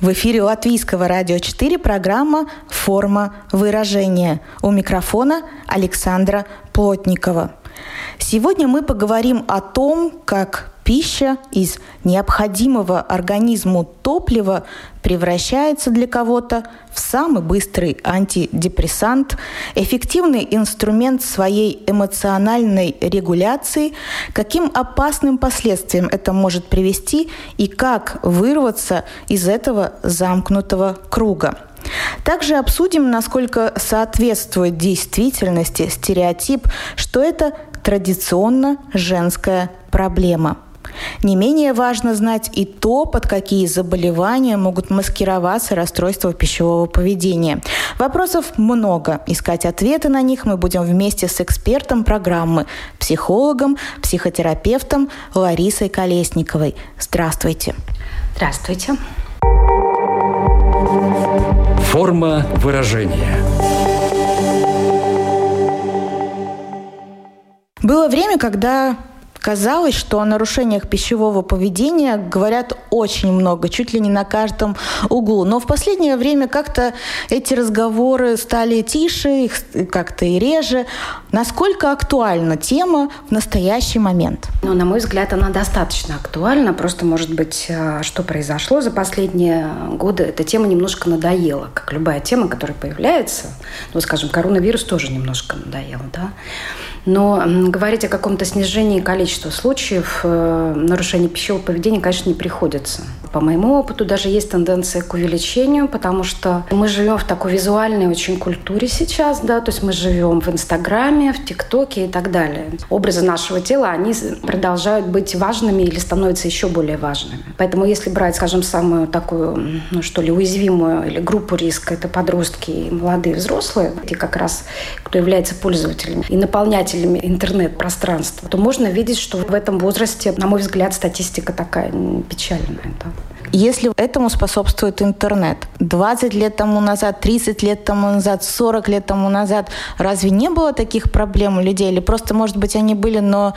В эфире Латвийского радио 4 программа «Форма выражения». У микрофона Александра Плотникова. Сегодня мы поговорим о том, как пища из необходимого организму топлива превращается для кого-то в самый быстрый антидепрессант, эффективный инструмент своей эмоциональной регуляции, каким опасным последствиям это может привести и как вырваться из этого замкнутого круга. Также обсудим, насколько соответствует действительности стереотип, что это традиционно женская проблема – не менее важно знать и то, под какие заболевания могут маскироваться расстройства пищевого поведения. Вопросов много. Искать ответы на них мы будем вместе с экспертом программы, психологом, психотерапевтом Ларисой Колесниковой. Здравствуйте. Здравствуйте. Форма выражения. Было время, когда Казалось, что о нарушениях пищевого поведения говорят очень много, чуть ли не на каждом углу. Но в последнее время как-то эти разговоры стали тише, их как-то и реже. Насколько актуальна тема в настоящий момент? Ну, на мой взгляд, она достаточно актуальна. Просто, может быть, э, что произошло за последние годы, эта тема немножко надоела. Как любая тема, которая появляется, ну, скажем, коронавирус тоже немножко надоел, да. Но говорить о каком-то снижении количества случаев э, нарушения пищевого поведения, конечно, не приходится. По моему опыту даже есть тенденция к увеличению, потому что мы живем в такой визуальной очень культуре сейчас, да, то есть мы живем в Инстаграме, в ТикТоке и так далее. Образы нашего тела, они продолжают быть важными или становятся еще более важными. Поэтому если брать, скажем, самую такую, ну что ли, уязвимую или группу риска, это подростки и молодые взрослые, и как раз кто является пользователем и наполнять пользователями интернет-пространства, то можно видеть, что в этом возрасте, на мой взгляд, статистика такая печальная. Да. Если этому способствует интернет, 20 лет тому назад, 30 лет тому назад, 40 лет тому назад, разве не было таких проблем у людей? Или просто, может быть, они были, но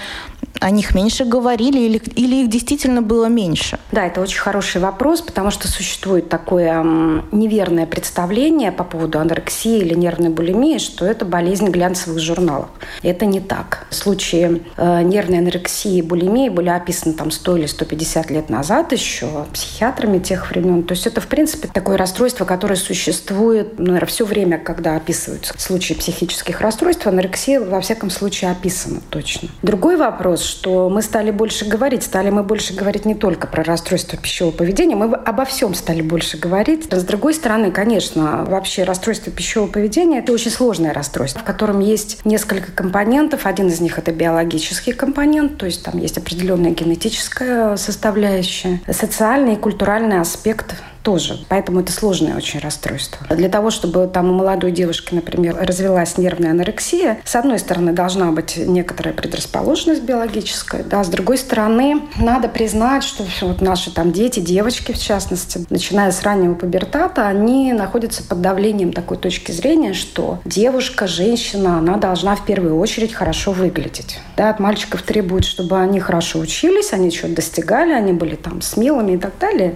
о них меньше говорили или, или их действительно было меньше? Да, это очень хороший вопрос, потому что существует такое неверное представление по поводу анорексии или нервной булимии, что это болезнь глянцевых журналов. Это не так. Случаи э, нервной анорексии и булимии были описаны там 100 или 150 лет назад еще психиатрами тех времен. То есть это, в принципе, такое расстройство, которое существует, наверное, все время, когда описываются случаи психических расстройств, анорексия во всяком случае описана точно. Другой вопрос, что мы стали больше говорить. Стали мы больше говорить не только про расстройство пищевого поведения, мы обо всем стали больше говорить. С другой стороны, конечно, вообще расстройство пищевого поведения – это очень сложное расстройство, в котором есть несколько компонентов. Один из них – это биологический компонент, то есть там есть определенная генетическая составляющая, социальный и культуральный аспект тоже. Поэтому это сложное очень расстройство. Для того, чтобы там у молодой девушки, например, развилась нервная анорексия, с одной стороны, должна быть некоторая предрасположенность биологическая, да, с другой стороны, надо признать, что вот наши там дети, девочки в частности, начиная с раннего пубертата, они находятся под давлением такой точки зрения, что девушка, женщина, она должна в первую очередь хорошо выглядеть. Да, от мальчиков требуют, чтобы они хорошо учились, они что-то достигали, они были там смелыми и так далее.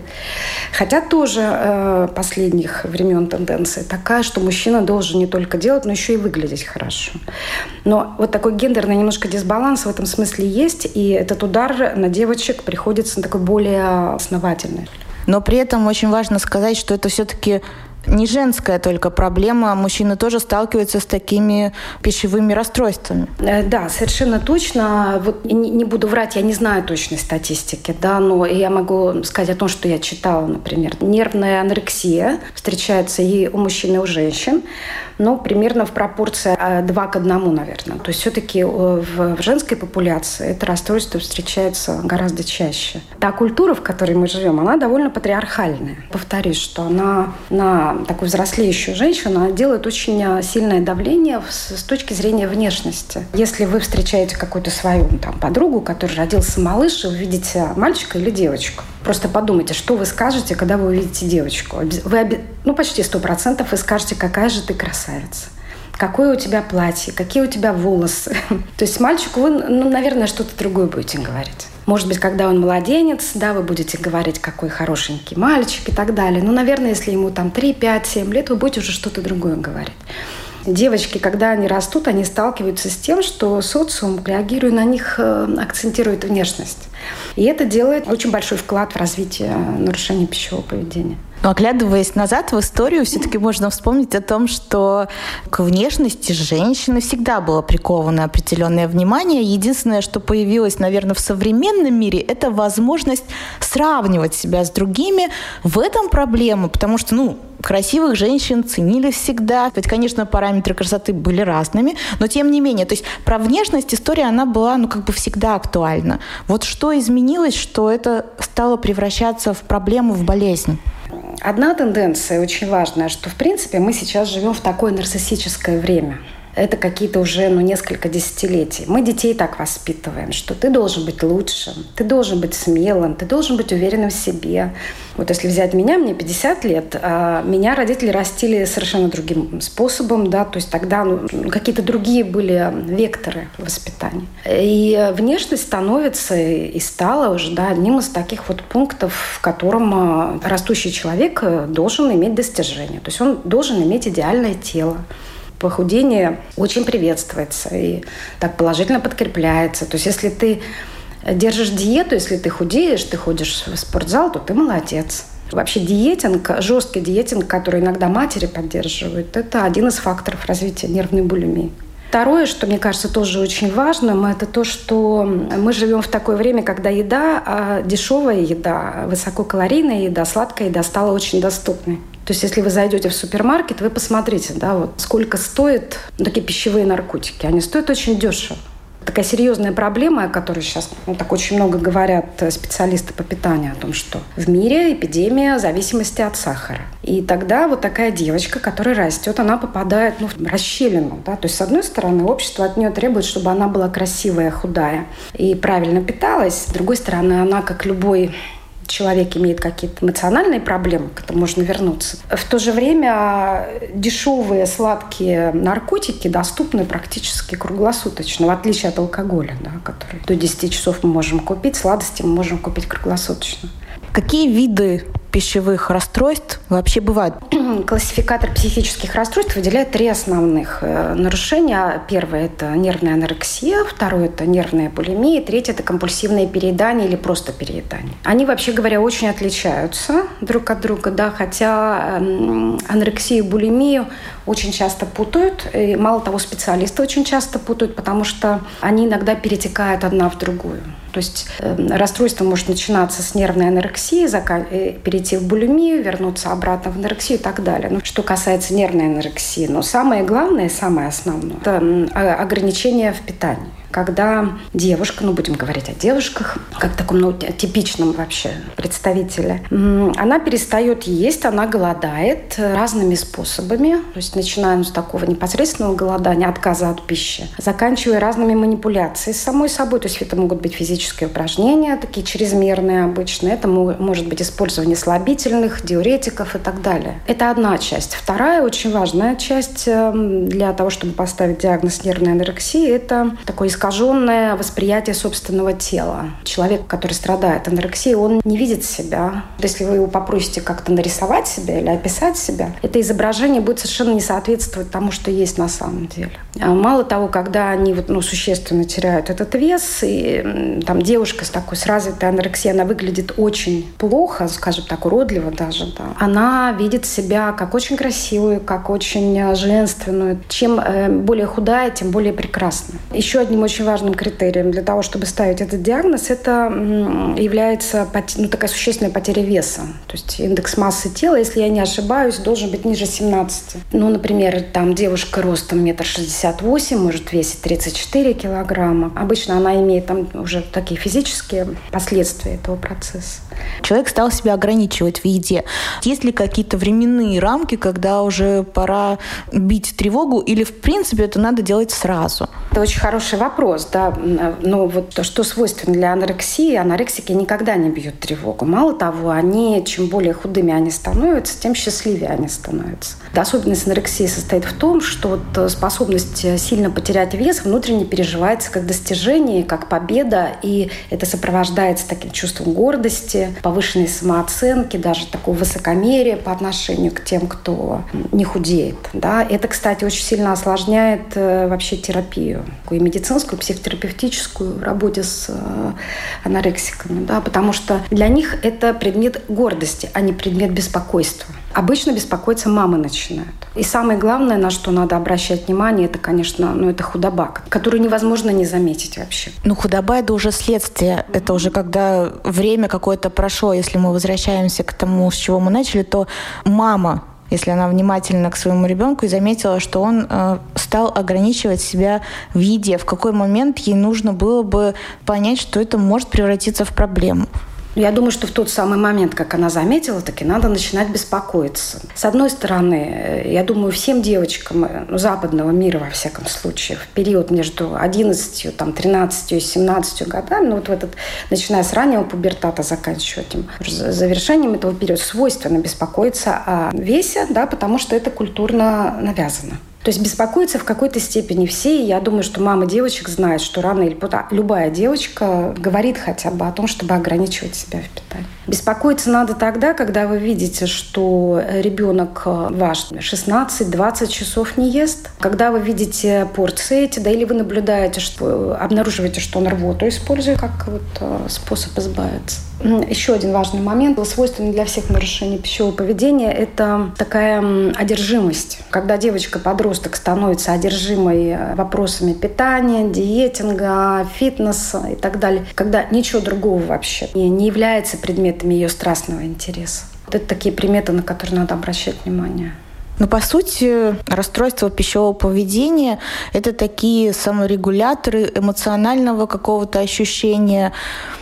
Хотят тоже э, последних времен тенденция такая, что мужчина должен не только делать, но еще и выглядеть хорошо. Но вот такой гендерный немножко дисбаланс в этом смысле есть, и этот удар на девочек приходится на такой более основательный. Но при этом очень важно сказать, что это все-таки не женская только проблема, мужчины тоже сталкиваются с такими пищевыми расстройствами. Э, да, совершенно точно. Вот не буду врать, я не знаю точной статистики, да, но я могу сказать о том, что я читала, например. Нервная анорексия встречается и у мужчин, и у женщин но примерно в пропорции 2 к 1, наверное. То есть все-таки э, в, женской популяции это расстройство встречается гораздо чаще. Та культура, в которой мы живем, она довольно патриархальная. Повторюсь, что она на такую взрослеющую женщину, делает очень а, сильное давление с, точки зрения внешности. Если вы встречаете какую-то свою там, подругу, которой родился малыш, и видите мальчика или девочку, просто подумайте, что вы скажете, когда вы увидите девочку. Вы, ну, почти сто процентов вы скажете, какая же ты красавица какое у тебя платье, какие у тебя волосы. То есть мальчику вы, ну, наверное, что-то другое будете говорить. Может быть, когда он младенец, да, вы будете говорить, какой хорошенький мальчик и так далее. Ну, наверное, если ему там 3, 5, 7 лет, вы будете уже что-то другое говорить. Девочки, когда они растут, они сталкиваются с тем, что социум, реагируя на них, э, акцентирует внешность. И это делает очень большой вклад в развитие нарушения пищевого поведения. Но оглядываясь назад в историю, все-таки можно вспомнить о том, что к внешности женщины всегда было приковано определенное внимание. Единственное, что появилось, наверное, в современном мире, это возможность сравнивать себя с другими. В этом проблема, потому что, ну, красивых женщин ценили всегда. Ведь, конечно, параметры красоты были разными, но тем не менее, то есть про внешность история, она была, ну, как бы всегда актуальна. Вот что изменилось, что это стало превращаться в проблему, в болезнь? Одна тенденция очень важная, что, в принципе, мы сейчас живем в такое нарциссическое время – это какие-то уже ну, несколько десятилетий. Мы детей так воспитываем, что ты должен быть лучшим, ты должен быть смелым, ты должен быть уверенным в себе. Вот если взять меня, мне 50 лет, а меня родители растили совершенно другим способом, да, то есть тогда ну, какие-то другие были векторы воспитания. И внешность становится и стала уже да, одним из таких вот пунктов, в котором а, растущий человек должен иметь достижения. То есть он должен иметь идеальное тело похудение очень приветствуется и так положительно подкрепляется. То есть если ты держишь диету, если ты худеешь, ты ходишь в спортзал, то ты молодец. Вообще диетинг, жесткий диетинг, который иногда матери поддерживают, это один из факторов развития нервной булимии. Второе, что мне кажется тоже очень важным, это то, что мы живем в такое время, когда еда, а дешевая еда, высококалорийная еда, сладкая еда стала очень доступной. То есть, если вы зайдете в супермаркет, вы посмотрите, да, вот сколько стоят такие пищевые наркотики. Они стоят очень дешево такая серьезная проблема, о которой сейчас ну, так очень много говорят специалисты по питанию, о том, что в мире эпидемия зависимости от сахара. И тогда вот такая девочка, которая растет, она попадает ну, в расщелину. Да? То есть, с одной стороны, общество от нее требует, чтобы она была красивая, худая и правильно питалась. С другой стороны, она, как любой человек имеет какие-то эмоциональные проблемы, к этому можно вернуться. В то же время дешевые сладкие наркотики доступны практически круглосуточно, в отличие от алкоголя, да, который до 10 часов мы можем купить, сладости мы можем купить круглосуточно. Какие виды пищевых расстройств вообще бывают? Классификатор психических расстройств выделяет три основных э, нарушения. Первое – это нервная анорексия, второе – это нервная булимия, третье – это компульсивное переедание или просто переедание. Они, вообще говоря, очень отличаются друг от друга, да, хотя эм, анорексию и булимию очень часто путают. И мало того, специалисты очень часто путают, потому что они иногда перетекают одна в другую. То есть э, расстройство может начинаться с нервной анорексии, э, перейти в булимию, вернуться обратно в анорексию и так далее. Ну, что касается нервной анорексии, но самое главное, самое основное – это ограничение в питании когда девушка, ну будем говорить о девушках, как таком ну, типичном вообще представителе, она перестает есть, она голодает разными способами, то есть начинаем с такого непосредственного голодания, отказа от пищи, заканчивая разными манипуляциями с самой собой, то есть это могут быть физические упражнения, такие чрезмерные обычно, это может быть использование слабительных, диуретиков и так далее. Это одна часть. Вторая очень важная часть эм, для того, чтобы поставить диагноз нервной анорексии, это такой иск искаженное восприятие собственного тела. Человек, который страдает анорексией, он не видит себя. Если вы его попросите как-то нарисовать себя или описать себя, это изображение будет совершенно не соответствовать тому, что есть на самом деле. А мало того, когда они вот, ну, существенно теряют этот вес, и там девушка с такой с развитой анорексией, она выглядит очень плохо, скажем так, уродливо даже, да. она видит себя как очень красивую, как очень женственную. Чем э, более худая, тем более прекрасная. Еще одним очень очень важным критерием для того, чтобы ставить этот диагноз, это является ну, такая существенная потеря веса. То есть индекс массы тела, если я не ошибаюсь, должен быть ниже 17. Ну, например, там девушка ростом метр шестьдесят восемь, может весить 34 килограмма. Обычно она имеет там уже такие физические последствия этого процесса. Человек стал себя ограничивать в еде. Есть ли какие-то временные рамки, когда уже пора бить тревогу, или в принципе это надо делать сразу? Это очень хороший вопрос, да. Но вот то, что свойственно для анорексии, анорексики никогда не бьют тревогу. Мало того, они, чем более худыми они становятся, тем счастливее они становятся. Особенность анорексии состоит в том, что вот способность сильно потерять вес внутренне переживается как достижение, как победа, и это сопровождается таким чувством гордости, повышенной самооценки, даже такого высокомерия по отношению к тем, кто не худеет. Да. Это, кстати, очень сильно осложняет э, вообще терапию, и медицинскую, и психотерапевтическую в работе с э, анорексиками, да, потому что для них это предмет гордости, а не предмет беспокойства. Обычно беспокоиться мамы начинают. И самое главное, на что надо обращать внимание, это, конечно, ну, это худоба, которую невозможно не заметить вообще. Ну, худоба – это уже следствие. Это уже когда время какое-то прошло. Если мы возвращаемся к тому, с чего мы начали, то мама если она внимательна к своему ребенку и заметила, что он э, стал ограничивать себя в еде, в какой момент ей нужно было бы понять, что это может превратиться в проблему. Я думаю, что в тот самый момент, как она заметила, таки надо начинать беспокоиться. С одной стороны, я думаю, всем девочкам ну, западного мира, во всяком случае, в период между 11, там, 13 и 17 годами, ну, вот в этот, начиная с раннего пубертата, заканчивая этим завершением этого периода, свойственно беспокоиться о весе, да, потому что это культурно навязано. То есть беспокоиться в какой-то степени все. И я думаю, что мама девочек знает, что рано или поздно любая девочка говорит хотя бы о том, чтобы ограничивать себя в питании. Беспокоиться надо тогда, когда вы видите, что ребенок ваш 16-20 часов не ест. Когда вы видите порции эти, да, или вы наблюдаете, что обнаруживаете, что он рвоту использует как вот э, способ избавиться. Еще один важный момент, свойственный для всех нарушений пищевого поведения, это такая одержимость. Когда девочка-подросток становится одержимой э, вопросами питания, диетинга, фитнеса и так далее, когда ничего другого вообще не является предметом ее страстного интереса. Вот это такие приметы, на которые надо обращать внимание. Но по сути расстройство пищевого поведения – это такие саморегуляторы эмоционального какого-то ощущения.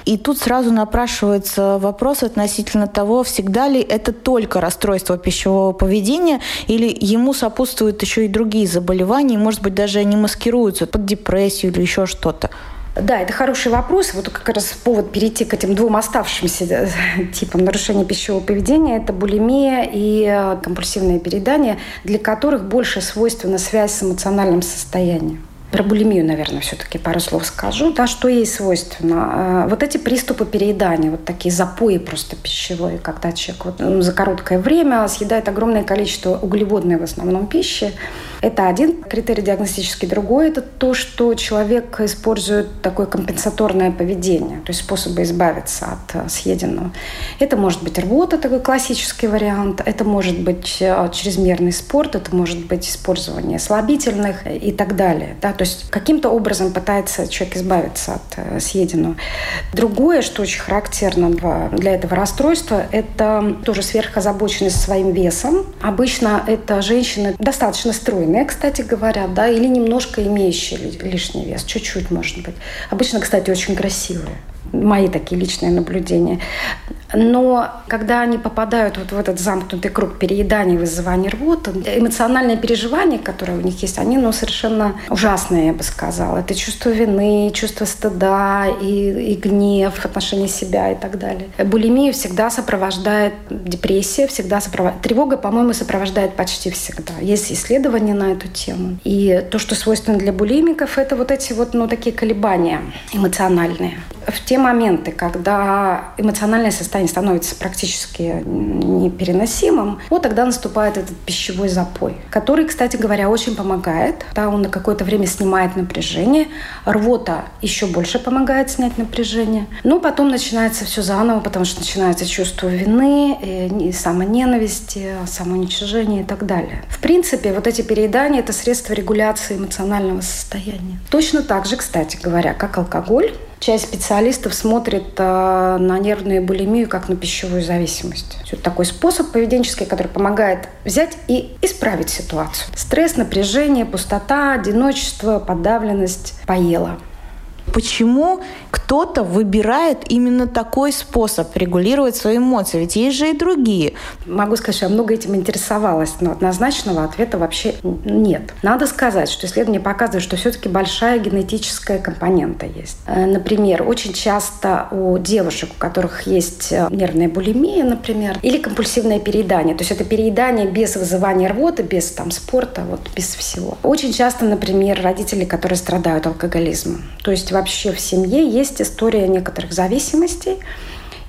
И тут сразу напрашивается вопрос относительно того, всегда ли это только расстройство пищевого поведения или ему сопутствуют еще и другие заболевания, может быть, даже они маскируются под депрессию или еще что-то. Да, это хороший вопрос. Вот как раз повод перейти к этим двум оставшимся э, типам нарушения пищевого поведения – это булимия и э, компульсивное переедание, для которых больше свойственна связь с эмоциональным состоянием. Про булимию, наверное, все-таки пару слов скажу. Да, что ей свойственно? Э, вот эти приступы переедания, вот такие запои просто пищевые, когда человек вот, за короткое время съедает огромное количество углеводной в основном пищи, это один критерий диагностический. Другой – это то, что человек использует такое компенсаторное поведение, то есть способы избавиться от э, съеденного. Это может быть рвота, такой классический вариант. Это может быть э, чрезмерный спорт, это может быть использование слабительных и так далее. Да? То есть каким-то образом пытается человек избавиться от э, съеденного. Другое, что очень характерно для этого расстройства, это тоже сверхозабоченность своим весом. Обычно это женщины достаточно стройные, стройные, кстати говоря, да, или немножко имеющие лишний вес, чуть-чуть, может быть. Обычно, кстати, очень красивые мои такие личные наблюдения. Но когда они попадают вот в этот замкнутый круг переедания, вызывания рвоты, эмоциональные переживания, которые у них есть, они ну, совершенно ужасные, я бы сказала. Это чувство вины, чувство стыда и, и гнев в отношении себя и так далее. Булимию всегда сопровождает депрессия, всегда сопровождает... Тревога, по-моему, сопровождает почти всегда. Есть исследования на эту тему. И то, что свойственно для булимиков, это вот эти вот, ну, такие колебания эмоциональные. В те моменты, когда эмоциональное состояние состояние становится практически непереносимым, вот тогда наступает этот пищевой запой, который, кстати говоря, очень помогает. Да, он на какое-то время снимает напряжение. Рвота еще больше помогает снять напряжение. Но потом начинается все заново, потому что начинается чувство вины, и самоненависти, самоуничижения и так далее. В принципе, вот эти переедания – это средство регуляции эмоционального состояния. Точно так же, кстати говоря, как алкоголь, Часть специалистов смотрит э, на нервную булимию как на пищевую зависимость. Это такой способ поведенческий, который помогает взять и исправить ситуацию. Стресс, напряжение, пустота, одиночество, подавленность поела – Почему кто-то выбирает именно такой способ регулировать свои эмоции? Ведь есть же и другие. Могу сказать, что я много этим интересовалась, но однозначного ответа вообще нет. Надо сказать, что исследования показывают, что все-таки большая генетическая компонента есть. Э, например, очень часто у девушек, у которых есть э, нервная булимия, например, или компульсивное переедание, то есть это переедание без вызывания рвоты, без там спорта, вот без всего. Очень часто, например, родители, которые страдают алкоголизмом. То есть вообще в семье есть история некоторых зависимостей,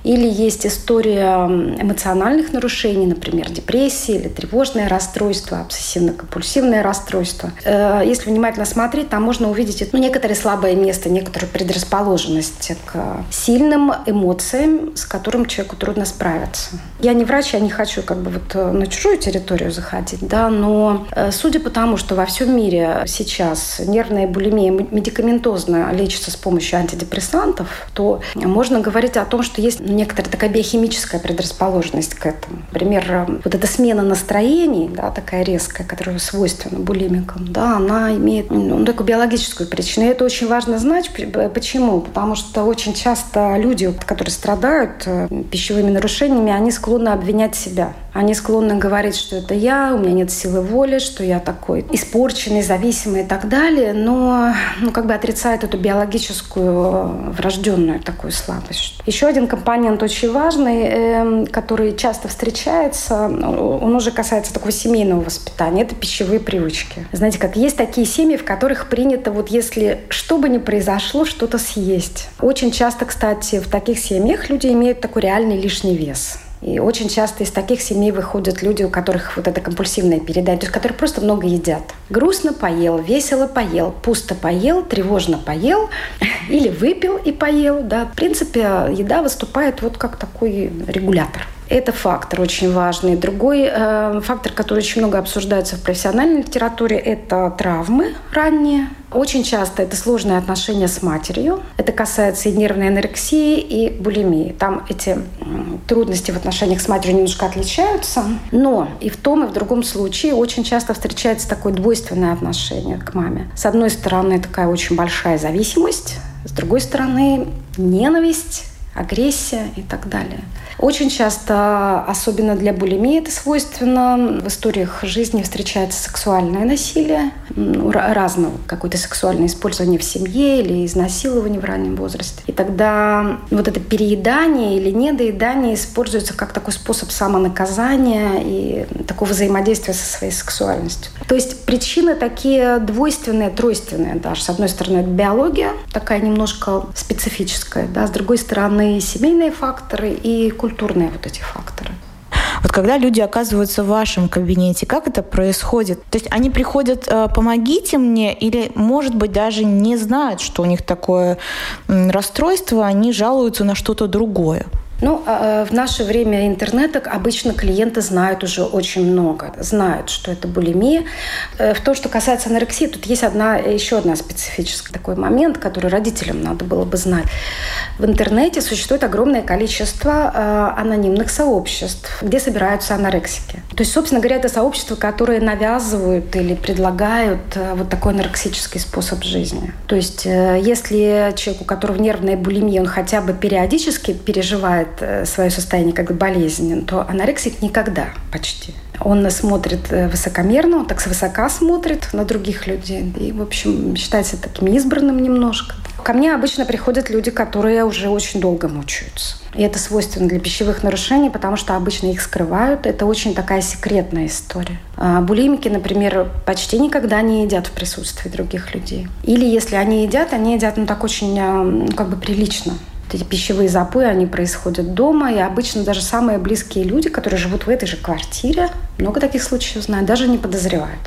или есть история эмоциональных нарушений, например, депрессии или тревожное расстройство, обсессивно-компульсивное расстройство. Э, если внимательно смотреть, там можно увидеть ну, некоторые слабое место, некоторую предрасположенность к сильным эмоциям, с которым человеку трудно справиться. Я не врач, я не хочу как бы вот э, на чужую территорию заходить, да, но э, судя по тому, что во всем мире сейчас нервная булимия медикаментозно лечится с помощью антидепрессантов, то можно говорить о том, что есть некоторая такая биохимическая предрасположенность к этому. Например, вот эта смена настроений, да, такая резкая, которая свойственна булимикам, да, она имеет ну, такую биологическую причину. И это очень важно знать. Почему? Потому что очень часто люди, которые страдают э, пищевыми нарушениями, они склонны обвинять себя. Они склонны говорить, что это я, у меня нет силы воли, что я такой испорченный, зависимый и так далее, но ну, как бы отрицают эту биологическую врожденную такую слабость. Еще один компонент очень важный, эм, который часто встречается, он уже касается такого семейного воспитания, это пищевые привычки. Знаете, как есть такие семьи, в которых принято вот если что бы ни произошло, что-то съесть. Очень часто, кстати, в таких семьях люди имеют такой реальный лишний вес. И очень часто из таких семей выходят люди, у которых вот это компульсивное передание, то есть которые просто много едят. Грустно поел, весело поел, пусто поел, тревожно поел или выпил и поел. Да. В принципе, еда выступает вот как такой регулятор. Это фактор очень важный. Другой э, фактор, который очень много обсуждается в профессиональной литературе, это травмы ранние. Очень часто это сложные отношения с матерью. Это касается и нервной анорексии, и булимии. Там эти трудности в отношениях с матерью немножко отличаются. Но и в том, и в другом случае очень часто встречается такое двойственное отношение к маме. С одной стороны, такая очень большая зависимость, с другой стороны, ненависть, агрессия и так далее. Очень часто, особенно для булимии это свойственно, в историях жизни встречается сексуальное насилие, ну, разного, какое-то сексуальное использование в семье или изнасилование в раннем возрасте. И тогда вот это переедание или недоедание используется как такой способ самонаказания и такого взаимодействия со своей сексуальностью. То есть причины такие двойственные, тройственные даже. С одной стороны, это биология, такая немножко специфическая, да, с другой стороны, семейные факторы и культурные вот эти факторы. Вот когда люди оказываются в вашем кабинете, как это происходит? То есть они приходят, э, помогите мне, или, может быть, даже не знают, что у них такое расстройство, они жалуются на что-то другое? Ну, а, а, в наше время интернета обычно клиенты знают уже очень много. Знают, что это булимия. Э, в том, что касается анорексии, тут есть одна, еще одна специфический такой момент, который родителям надо было бы знать. В интернете существует огромное количество э, анонимных сообществ, где собираются анорексики. То есть, собственно говоря, это сообщества, которые навязывают или предлагают э, вот такой анорексический способ жизни. То есть, если человек, у которого нервная булимия, он хотя бы периодически переживает воспринимает э, свое состояние как болезнь, то анорексик никогда почти. Он смотрит э, высокомерно, он так свысока смотрит на других людей. И, в общем, считается таким избранным немножко. Ко мне обычно приходят люди, которые уже очень долго мучаются. И это свойственно для пищевых нарушений, потому что обычно их скрывают. Это очень такая секретная история. А булимики, например, почти никогда не едят в присутствии других людей. Или если они едят, они едят ну так очень как бы прилично. Эти пищевые запои, они происходят дома, и обычно даже самые близкие люди, которые живут в этой же квартире, много таких случаев знают, даже не подозревают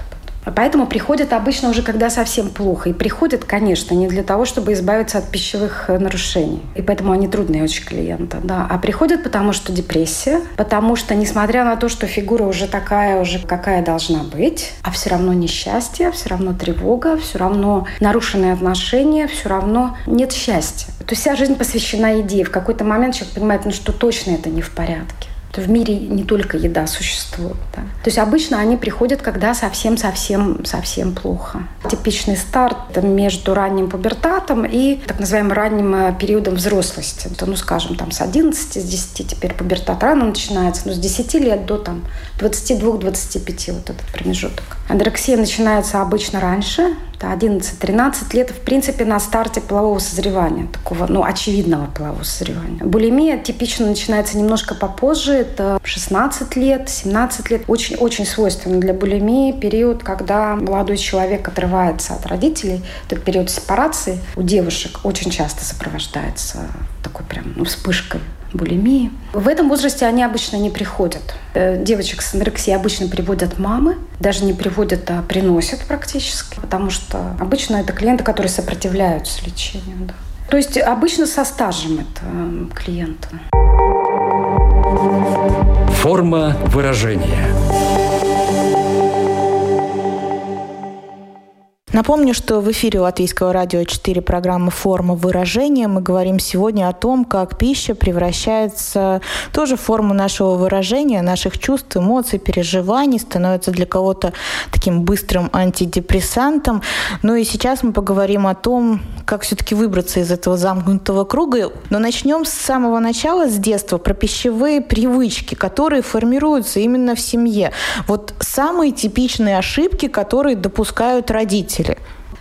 Поэтому приходят обычно уже, когда совсем плохо. И приходят, конечно, не для того, чтобы избавиться от пищевых э, нарушений. И поэтому они трудные очень клиенты. Да. А приходят потому, что депрессия, потому что, несмотря на то, что фигура уже такая, уже какая должна быть, а все равно несчастье, все равно тревога, все равно нарушенные отношения, все равно нет счастья. То есть вся жизнь посвящена идее. В какой-то момент человек понимает, ну что точно это не в порядке в мире не только еда существует. Да. То есть обычно они приходят, когда совсем-совсем-совсем плохо. Типичный старт между ранним пубертатом и так называемым ранним э, периодом взрослости. Это, ну, скажем, там с 11, с 10 теперь пубертат рано начинается, но с 10 лет до там 22-25 вот этот промежуток. Андрексия начинается обычно раньше, 11-13 лет, в принципе, на старте полового созревания, такого, ну, очевидного полового созревания. Булимия типично начинается немножко попозже, это 16 лет, 17 лет. Очень-очень свойственно для булимии период, когда молодой человек отрывается от родителей. Этот период сепарации у девушек очень часто сопровождается такой прям ну, вспышкой булимии. В этом возрасте они обычно не приходят. Э, девочек с анорексией обычно приводят мамы, даже не приводят, а приносят практически, потому что обычно это клиенты, которые сопротивляются лечению. Да. То есть обычно со стажем это э, клиенты. Форма выражения. Напомню, что в эфире Латвийского радио 4 программа «Форма выражения». Мы говорим сегодня о том, как пища превращается тоже в форму нашего выражения, наших чувств, эмоций, переживаний, становится для кого-то таким быстрым антидепрессантом. Ну и сейчас мы поговорим о том, как все-таки выбраться из этого замкнутого круга. Но начнем с самого начала, с детства, про пищевые привычки, которые формируются именно в семье. Вот самые типичные ошибки, которые допускают родители родители.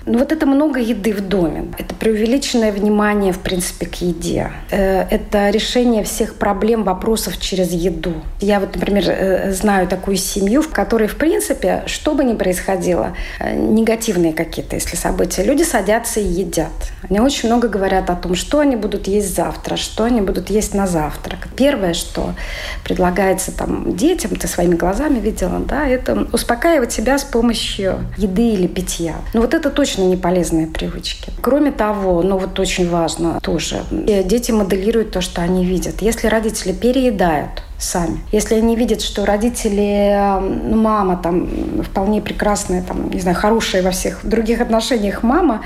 Ну вот это много еды в доме. Это преувеличенное внимание, в принципе, к еде. Э, это решение всех проблем, вопросов через еду. Я вот, например, э, знаю такую семью, в которой, в принципе, что бы ни происходило, э, негативные какие-то, если события, люди садятся и едят. Они очень много говорят о том, что они будут есть завтра, что они будут есть на завтрак. Первое, что предлагается там детям, ты своими глазами видела, да, это успокаивать себя с помощью еды или питья. Но вот это точно не полезные привычки. Кроме того, ну вот очень важно тоже, дети моделируют то, что они видят. Если родители переедают, сами. Если они видят, что родители, ну, мама там вполне прекрасная, там, не знаю, хорошая во всех других отношениях мама,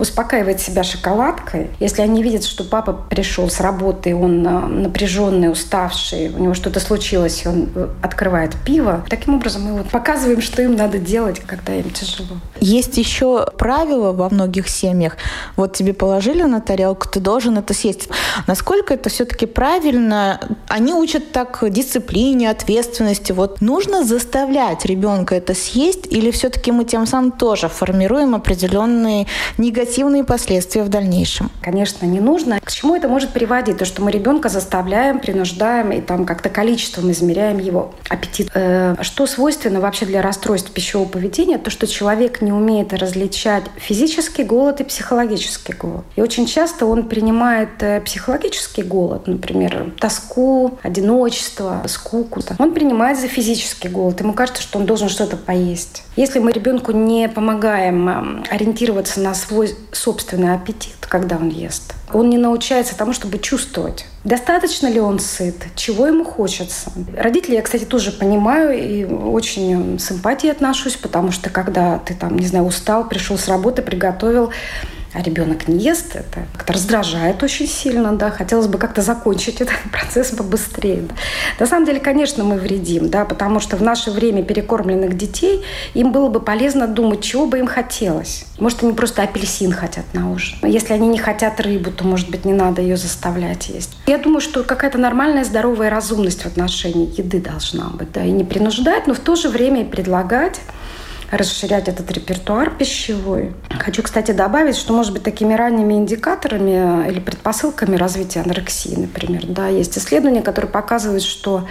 успокаивает себя шоколадкой. Если они видят, что папа пришел с работы, он а, напряженный, уставший, у него что-то случилось, он э, открывает пиво, таким образом мы вот показываем, что им надо делать, когда им тяжело. Есть еще правило во многих семьях. Вот тебе положили на тарелку, ты должен это съесть. Насколько это все-таки правильно? Они учат так дисциплине, ответственности. Вот нужно заставлять ребенка это съесть или все-таки мы тем самым тоже формируем определенные негативные негативные последствия в дальнейшем. Конечно, не нужно. К чему это может приводить? То, что мы ребенка заставляем, принуждаем и там как-то количеством измеряем его аппетит. Э, что свойственно вообще для расстройств пищевого поведения? То, что человек не умеет различать физический голод и психологический голод. И очень часто он принимает э, психологический голод, например, тоску, одиночество, скуку. Он принимает за физический голод. Ему кажется, что он должен что-то поесть. Если мы ребенку не помогаем ориентироваться на свой собственный аппетит, когда он ест. Он не научается тому, чтобы чувствовать, достаточно ли он сыт, чего ему хочется. Родители я, кстати, тоже понимаю и очень симпатии отношусь, потому что когда ты там, не знаю, устал, пришел с работы, приготовил, а ребенок не ест, это как-то раздражает очень сильно, да, хотелось бы как-то закончить этот процесс побыстрее. Да. На самом деле, конечно, мы вредим, да, потому что в наше время перекормленных детей им было бы полезно думать, чего бы им хотелось. Может, они просто апельсин хотят на ужин. Если они не хотят рыбу, то, может быть, не надо ее заставлять есть. Я думаю, что какая-то нормальная здоровая разумность в отношении еды должна быть, да, и не принуждать, но в то же время и предлагать расширять этот репертуар пищевой. Хочу, кстати, добавить, что, может быть, такими ранними индикаторами или предпосылками развития анорексии, например, да, есть исследования, которые показывают, что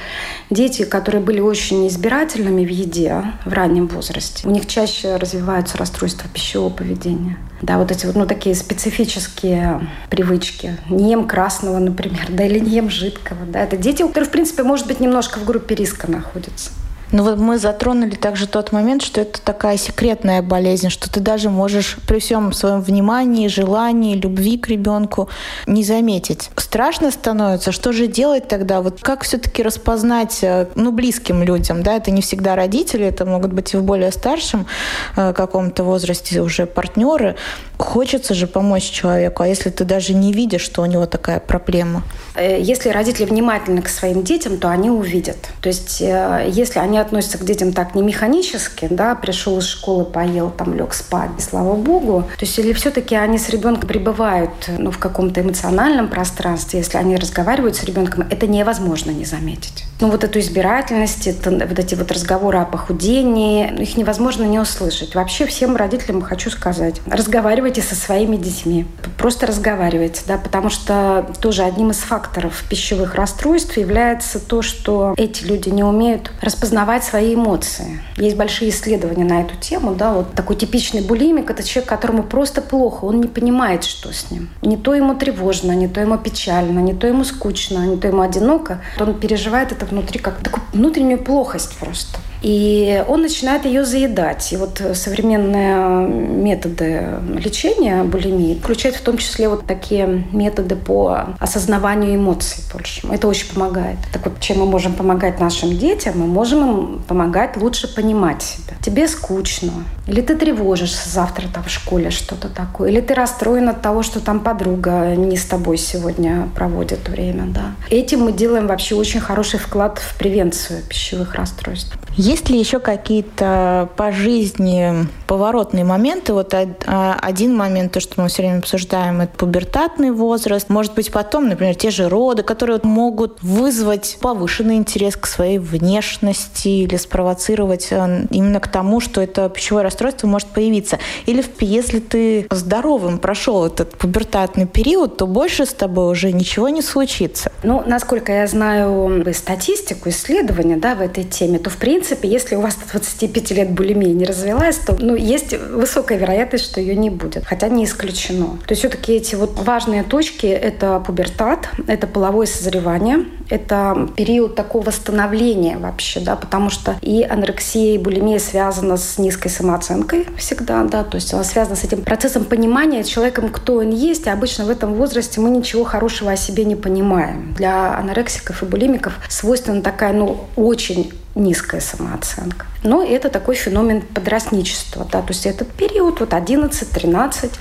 дети, которые были очень избирательными в еде в раннем возрасте, у них чаще развиваются расстройства пищевого поведения. Да, вот эти вот, ну, такие специфические привычки. Не ем красного, например, да, или не ем жидкого, да. Это дети, которые, в принципе, может быть, немножко в группе риска находятся. Ну вот мы затронули также тот момент, что это такая секретная болезнь, что ты даже можешь при всем своем внимании, желании, любви к ребенку не заметить. Страшно становится, что же делать тогда? Вот как все-таки распознать, э, ну, близким людям, да, это не всегда родители, это могут быть и в более старшем э, каком-то возрасте уже партнеры. Хочется же помочь человеку, а если ты даже не видишь, что у него такая проблема? Э, если родители внимательны к своим детям, то они увидят. То есть если они относятся к детям так не механически, да, пришел из школы, поел, там лег спать, и слава богу. То есть или все-таки они с ребенком пребывают ну, в каком-то эмоциональном пространстве, если они разговаривают с ребенком, это невозможно не заметить. Ну вот эту избирательность, это, вот эти вот разговоры о похудении, их невозможно не услышать. Вообще всем родителям хочу сказать, разговаривайте со своими детьми, просто разговаривайте, да, потому что тоже одним из факторов пищевых расстройств является то, что эти люди не умеют распознавать свои эмоции. Есть большие исследования на эту тему. Да? Вот такой типичный булимик – это человек, которому просто плохо, он не понимает, что с ним. Не то ему тревожно, не то ему печально, не то ему скучно, не то ему одиноко. Он переживает это внутри как такую внутреннюю плохость просто. И он начинает ее заедать. И вот современные методы лечения булимии включают в том числе вот такие методы по осознаванию эмоций больше. Это очень помогает. Так вот, чем мы можем помогать нашим детям? Мы можем им помогать лучше понимать себя. Тебе скучно, или ты тревожишься завтра там в школе что-то такое, или ты расстроен от того, что там подруга не с тобой сегодня проводит время. Да. Этим мы делаем вообще очень хороший вклад в превенцию пищевых расстройств. Есть ли еще какие-то по жизни поворотные моменты? Вот а, один момент, то, что мы все время обсуждаем, это пубертатный возраст. Может быть, потом, например, те же роды, которые могут вызвать повышенный интерес к своей внешности или спровоцировать э, именно к тому, что это пищевое расстройство может появиться. Или если ты здоровым прошел этот пубертатный период, то больше с тобой уже ничего не случится. Ну, насколько я знаю статистику, исследования да, в этой теме, то, в принципе, если у вас до 25 лет булимия не развилась, то ну, есть высокая вероятность, что ее не будет. Хотя не исключено. То есть все-таки эти вот важные точки – это пубертат, это половое созревание, это период такого становления вообще, да, потому что и анорексия, и булимия связана с низкой самооценкой всегда, да, то есть она связана с этим процессом понимания человеком, кто он есть, и обычно в этом возрасте мы ничего хорошего о себе не понимаем. Для анорексиков и булимиков свойственна такая, ну, очень низкая самооценка. Но это такой феномен подростничества. Да, то есть этот период, вот 11-13.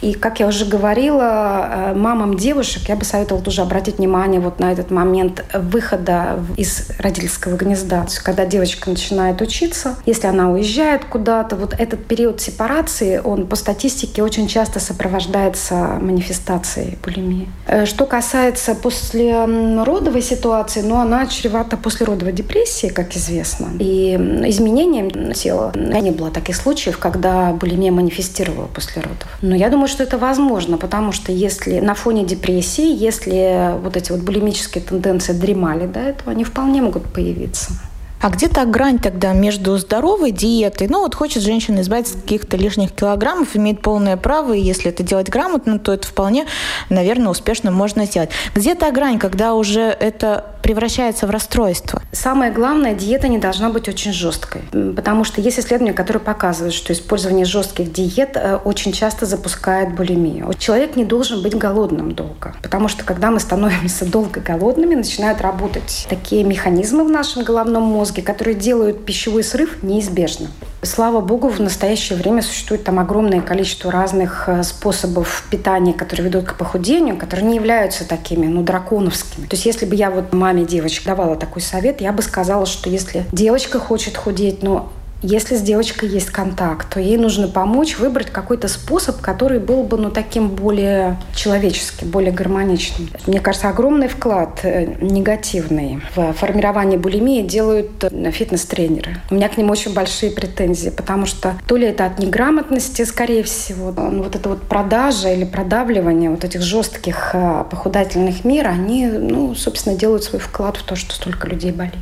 И, как я уже говорила, э, мамам девушек я бы советовала тоже обратить внимание вот на этот момент выхода из родительского гнезда. То есть, когда девочка начинает учиться, если она уезжает куда-то, вот этот период сепарации, он по статистике очень часто сопровождается манифестацией булимии. Э, что касается после родовой ситуации, ну, она чревата послеродовой депрессии, как известно. И из изменением тела. Не было таких случаев, когда булимия манифестировала после родов. Но я думаю, что это возможно, потому что если на фоне депрессии, если вот эти вот булимические тенденции дремали до этого, они вполне могут появиться. А где то грань тогда между здоровой диетой? Ну, вот хочет женщина избавиться от каких-то лишних килограммов, имеет полное право, и если это делать грамотно, то это вполне, наверное, успешно можно сделать. Где та грань, когда уже это превращается в расстройство? Самое главное, диета не должна быть очень жесткой. Потому что есть исследования, которые показывают, что использование жестких диет э, очень часто запускает булимию. Человек не должен быть голодным долго. Потому что когда мы становимся долго голодными, начинают работать такие механизмы в нашем головном мозге, которые делают пищевой срыв неизбежным. Слава богу, в настоящее время существует там огромное количество разных э, способов питания, которые ведут к похудению, которые не являются такими, ну, драконовскими. То есть если бы я вот маме девочек давала такой совет, я бы сказала, что если девочка хочет худеть, но Если с девочкой есть контакт, то ей нужно помочь выбрать какой-то способ, который был бы ну, таким более человеческим, более гармоничным. Мне кажется, огромный вклад э, негативный в формирование булимии делают э, фитнес-тренеры. У меня к ним очень большие претензии, потому что то ли это от неграмотности, скорее всего, ну, вот это вот продажа или продавливание вот этих жестких э, похудательных мер, они, ну, собственно, делают свой вклад в то, что столько людей болеет.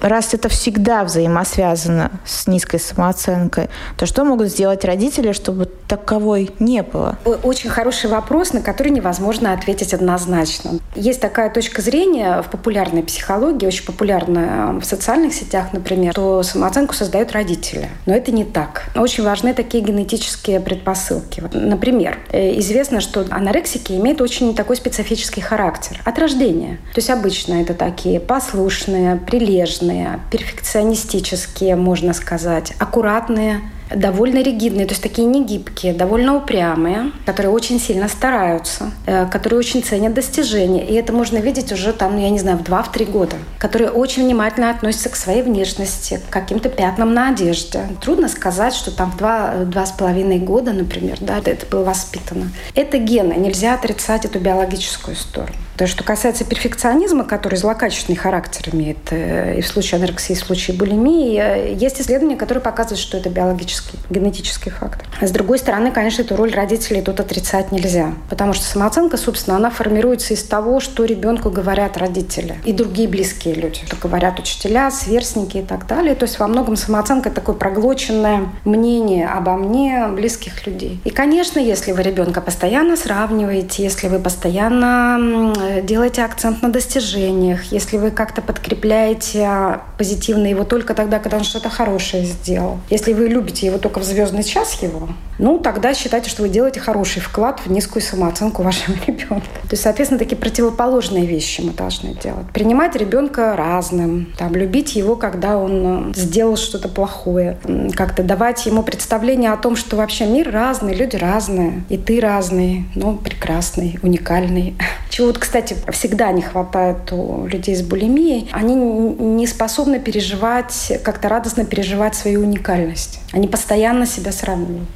Раз это всегда взаимосвязано с низкой самооценкой, то что могут сделать родители, чтобы таковой не было? Очень хороший вопрос, на который невозможно ответить однозначно. Есть такая точка зрения в популярной психологии, очень популярная в социальных сетях, например, что самооценку создают родители. Но это не так. Очень важны такие генетические предпосылки. Например, э, известно, что анорексики имеют очень такой специфический характер от рождения. То есть обычно это такие послушные, прилежные, сложные, перфекционистические, можно сказать, аккуратные, довольно ригидные, то есть такие негибкие, довольно упрямые, которые очень сильно стараются, э, которые очень ценят достижения. И это можно видеть уже там, ну, я не знаю, в 2-3 года. Которые очень внимательно относятся к своей внешности, к каким-то пятнам на одежде. Трудно сказать, что там в 2-2,5 года, например, да, это было воспитано. Это гены, нельзя отрицать эту биологическую сторону. То, что касается перфекционизма, который злокачественный характер имеет э, и в случае анорексии, и в случае булимии, э, есть исследования, которые показывают, что это биологический, генетический фактор. С другой стороны, конечно, эту роль родителей тут отрицать нельзя, потому что самооценка, собственно, она формируется из того, что ребенку говорят родители и другие близкие люди, что говорят учителя, сверстники и так далее. То есть во многом самооценка – такое проглоченное мнение обо мне близких людей. И, конечно, если вы ребенка постоянно сравниваете, если вы постоянно делаете акцент на достижениях, если вы как-то подкрепляете позитивно его только тогда, когда он что-то хорошее сделал. Если вы любите его только в звездный час его, ну, тогда считайте, что вы делаете хороший вклад в низкую самооценку вашего ребенка. То есть, соответственно, такие противоположные вещи мы должны делать. Принимать ребенка разным, там, любить его, когда он э, сделал что-то плохое, как-то давать ему представление о том, что вообще мир разный, люди разные, и ты разный, но прекрасный, уникальный. Чего вот, кстати, всегда не хватает у людей с булимией. Они не способны переживать, как-то радостно переживать свою уникальность. Они постоянно себя сравнивают.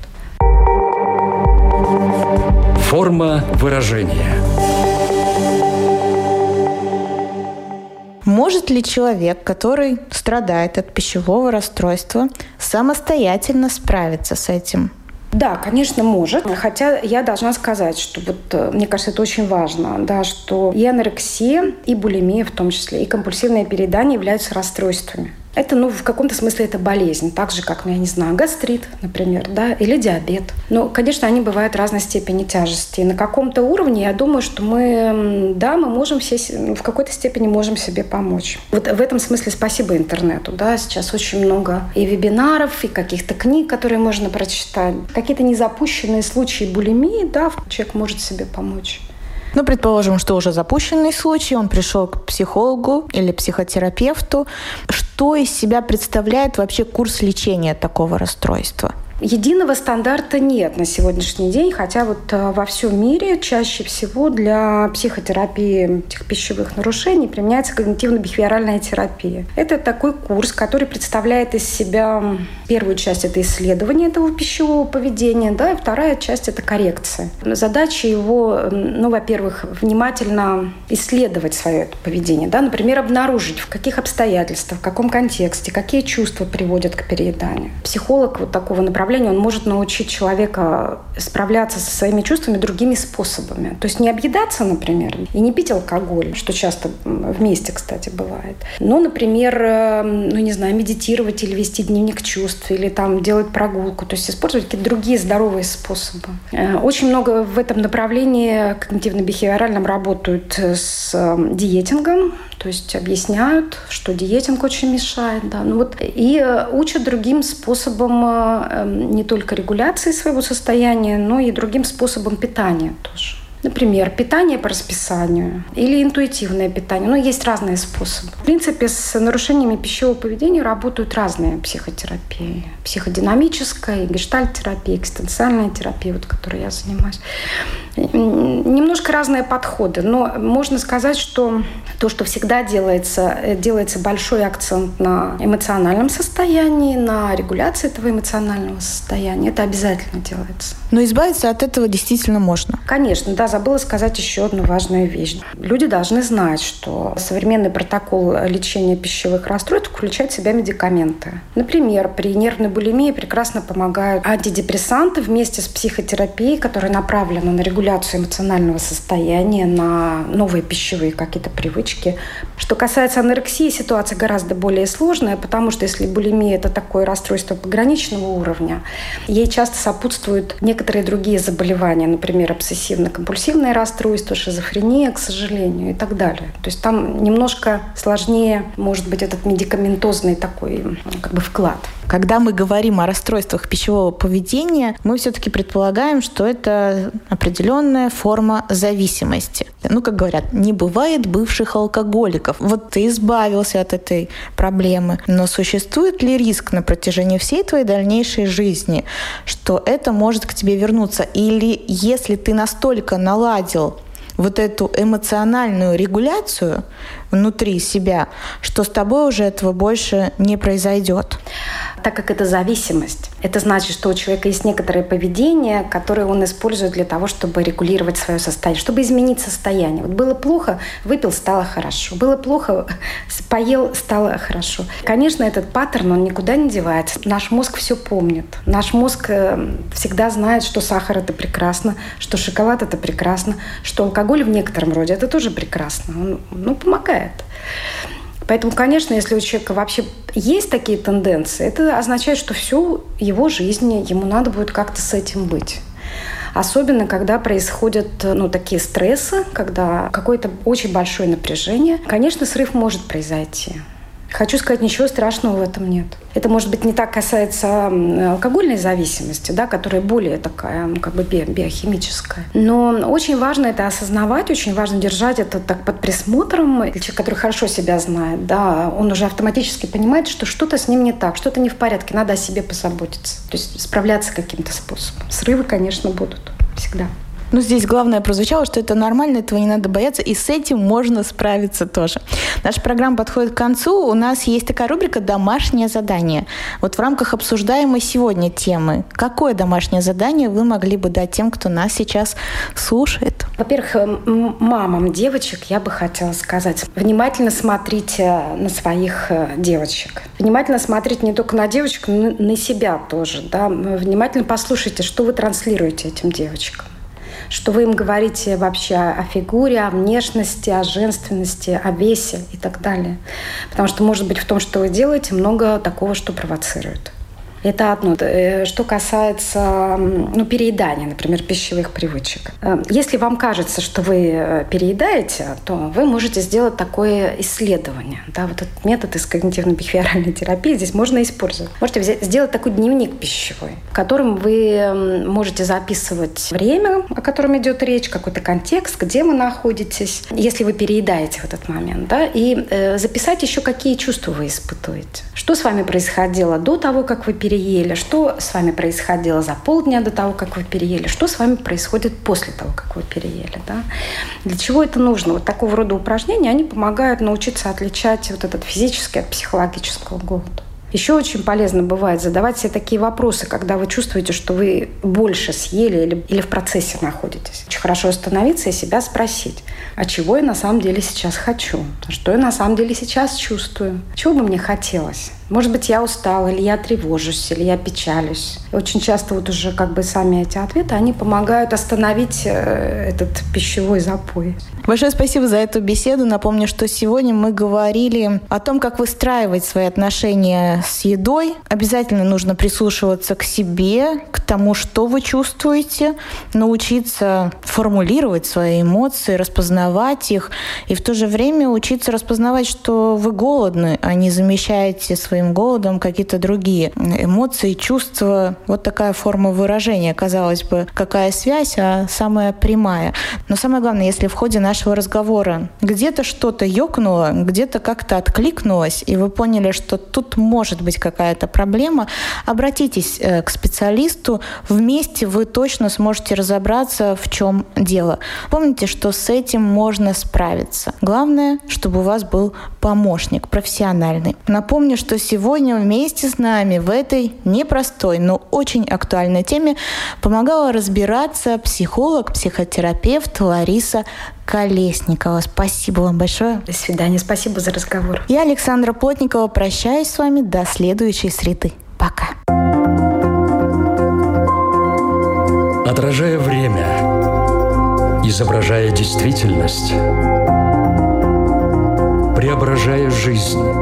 Форма выражения. Может ли человек, который страдает от пищевого расстройства, самостоятельно справиться с этим? Да, конечно, может. Хотя я должна сказать, что вот, э, мне кажется, это очень важно, да, что и анорексия, и булимия в том числе, и компульсивное переедание являются расстройствами. Это, ну, в каком-то смысле это болезнь, так же, как, ну, я не знаю, гастрит, например, да, или диабет. Но, конечно, они бывают разной степени тяжести. И на каком-то уровне, я думаю, что мы, да, мы можем все, ну, в какой-то степени можем себе помочь. Вот в этом смысле спасибо интернету, да, сейчас очень много и вебинаров, и каких-то книг, которые можно прочитать. Какие-то незапущенные случаи булимии, да, человек может себе помочь. Ну, предположим, что уже запущенный случай, он пришел к психологу или психотерапевту. Что из себя представляет вообще курс лечения такого расстройства? Единого стандарта нет на сегодняшний день, хотя вот э, во всем мире чаще всего для психотерапии этих пищевых нарушений применяется когнитивно-бихевиоральная терапия. Это такой курс, который представляет из себя первую часть – это исследование этого пищевого поведения, да, и вторая часть – это коррекция. Задача его, ну, во-первых, внимательно исследовать свое поведение, да, например, обнаружить, в каких обстоятельствах, в каком контексте, какие чувства приводят к перееданию. Психолог вот такого направления направлении он может научить человека справляться со своими чувствами другими способами. То есть не объедаться, например, и не пить алкоголь, что часто вместе, кстати, бывает. Но, например, э, ну, не знаю, медитировать или вести дневник чувств, или там делать прогулку, то есть использовать какие-то другие здоровые способы. Э, очень много в этом направлении когнитивно-бихевиоральном работают с э, диетингом, то есть объясняют, что диетинг очень мешает. Да. Ну вот, и э, учат другим способом эм, не только регуляции своего состояния, но и другим способом питания тоже. Например, питание по расписанию или интуитивное питание. Ну, есть разные способы. В принципе, с нарушениями пищевого поведения работают разные психотерапии. Психодинамическая, гештальт-терапия, экстенциальная терапия, вот, которой я занимаюсь. Немножко разные подходы, но можно сказать, что то, что всегда делается, э, делается большой акцент на эмоциональном состоянии, на регуляции этого эмоционального состояния. Это обязательно делается. Но избавиться от этого действительно можно. Конечно, да, забыла сказать еще одну важную вещь. Люди должны знать, что современный протокол лечения пищевых расстройств включает в себя медикаменты. Например, при нервной булимии прекрасно помогают антидепрессанты вместе с психотерапией, которая направлена на регуляцию эмоционального состояния, на новые пищевые какие-то привычки. Что касается анорексии, ситуация гораздо более сложная, потому что если булимия – это такое расстройство пограничного уровня, ей часто сопутствуют некоторые другие заболевания, например, обсессивно-компульсивное расстройство, шизофрения, к сожалению, и так далее. То есть там немножко сложнее, может быть, этот медикаментозный такой как бы вклад. Когда мы говорим о расстройствах пищевого поведения, мы все-таки предполагаем, что это определенная форма зависимости. Ну, как говорят, не бывает бывших алкоголиков. Вот ты избавился от этой проблемы. Но существует ли риск на протяжении всей твоей дальнейшей жизни, что это может к тебе вернуться? Или если ты настолько наладил вот эту эмоциональную регуляцию внутри себя, что с тобой уже этого больше не произойдет. Так как это зависимость, это значит, что у человека есть некоторое поведение, которое он использует для того, чтобы регулировать свое состояние, чтобы изменить состояние. Вот было плохо, выпил, стало хорошо. Было плохо, поел, стало хорошо. Конечно, этот паттерн, он никуда не девается. Наш мозг все помнит. Наш мозг э, всегда знает, что сахар – это прекрасно, что шоколад – это прекрасно, что алкоголь в некотором роде – это тоже прекрасно. Он ну, помогает. Поэтому, конечно, если у человека вообще есть такие тенденции, это означает, что всю его жизнь ему надо будет как-то с этим быть. Особенно, когда происходят ну, такие стрессы, когда какое-то очень большое напряжение. Конечно, срыв может произойти. Хочу сказать, ничего страшного в этом нет. Это, может быть, не так касается алкогольной зависимости, да, которая более такая, как бы би биохимическая. Но очень важно это осознавать, очень важно держать это так под присмотром. Человек, который хорошо себя знает, да, он уже автоматически понимает, что что-то с ним не так, что-то не в порядке, надо о себе позаботиться. То есть справляться каким-то способом. Срывы, конечно, будут всегда. Ну, здесь главное прозвучало, что это нормально, этого не надо бояться, и с этим можно справиться тоже. Наша программа подходит к концу. У нас есть такая рубрика «Домашнее задание». Вот в рамках обсуждаемой сегодня темы, какое домашнее задание вы могли бы дать тем, кто нас сейчас слушает? Во-первых, мамам девочек я бы хотела сказать, внимательно смотрите на своих э, девочек. Внимательно смотрите не только на девочек, но и на себя тоже. Да? Внимательно послушайте, что вы транслируете этим девочкам что вы им говорите вообще о фигуре, о внешности, о женственности, о весе и так далее. Потому что, может быть, в том, что вы делаете, много такого, что провоцирует. Это одно. Э, что касается ну, переедания, например, пищевых привычек. Э, если вам кажется, что вы э, переедаете, то вы можете сделать такое исследование. Да, вот этот метод из когнитивно-бихевиоральной терапии здесь можно использовать. Можете взять, сделать такой дневник пищевой, в котором вы можете записывать время, о котором идет речь, какой-то контекст, где вы находитесь, если вы переедаете в этот момент, да, и записать еще, какие чувства вы испытываете. Что с вами происходило до того, как вы переедаете, переели, что с вами происходило за полдня до того, как вы переели, что с вами происходит после того, как вы переели. Да? Для чего это нужно? Вот такого рода упражнения, они помогают научиться отличать вот этот физический от психологического голода. Еще очень полезно бывает задавать себе такие вопросы, когда вы чувствуете, что вы больше съели или, или в процессе находитесь. Очень хорошо остановиться и себя спросить, а чего я на самом деле сейчас хочу? Что я на самом деле сейчас чувствую? Чего бы мне хотелось? Может быть, я устала, или я тревожусь, или я печалюсь. Очень часто вот уже как бы сами эти ответы, они помогают остановить э, этот пищевой запой. Большое спасибо за эту беседу. Напомню, что сегодня мы говорили о том, как выстраивать свои отношения с едой. Обязательно нужно прислушиваться к себе, к тому, что вы чувствуете, научиться формулировать свои эмоции, распознавать их, и в то же время учиться распознавать, что вы голодны, а не замещаете свои своим голодом какие-то другие эмоции, чувства. Вот такая форма выражения. Казалось бы, какая связь, а самая прямая. Но самое главное, если в ходе нашего разговора где-то что-то ёкнуло, где-то как-то откликнулось, и вы поняли, что тут может быть какая-то проблема, обратитесь э, к специалисту. Вместе вы точно сможете разобраться, в чем дело. Помните, что с этим можно справиться. Главное, чтобы у вас был помощник профессиональный. Напомню, что сегодня вместе с нами в этой непростой, но очень актуальной теме помогала разбираться психолог, психотерапевт Лариса Колесникова. Спасибо вам большое. До свидания. Спасибо за разговор. Я, Александра Плотникова, прощаюсь с вами до следующей среды. Пока. Отражая время, изображая действительность, преображая жизнь.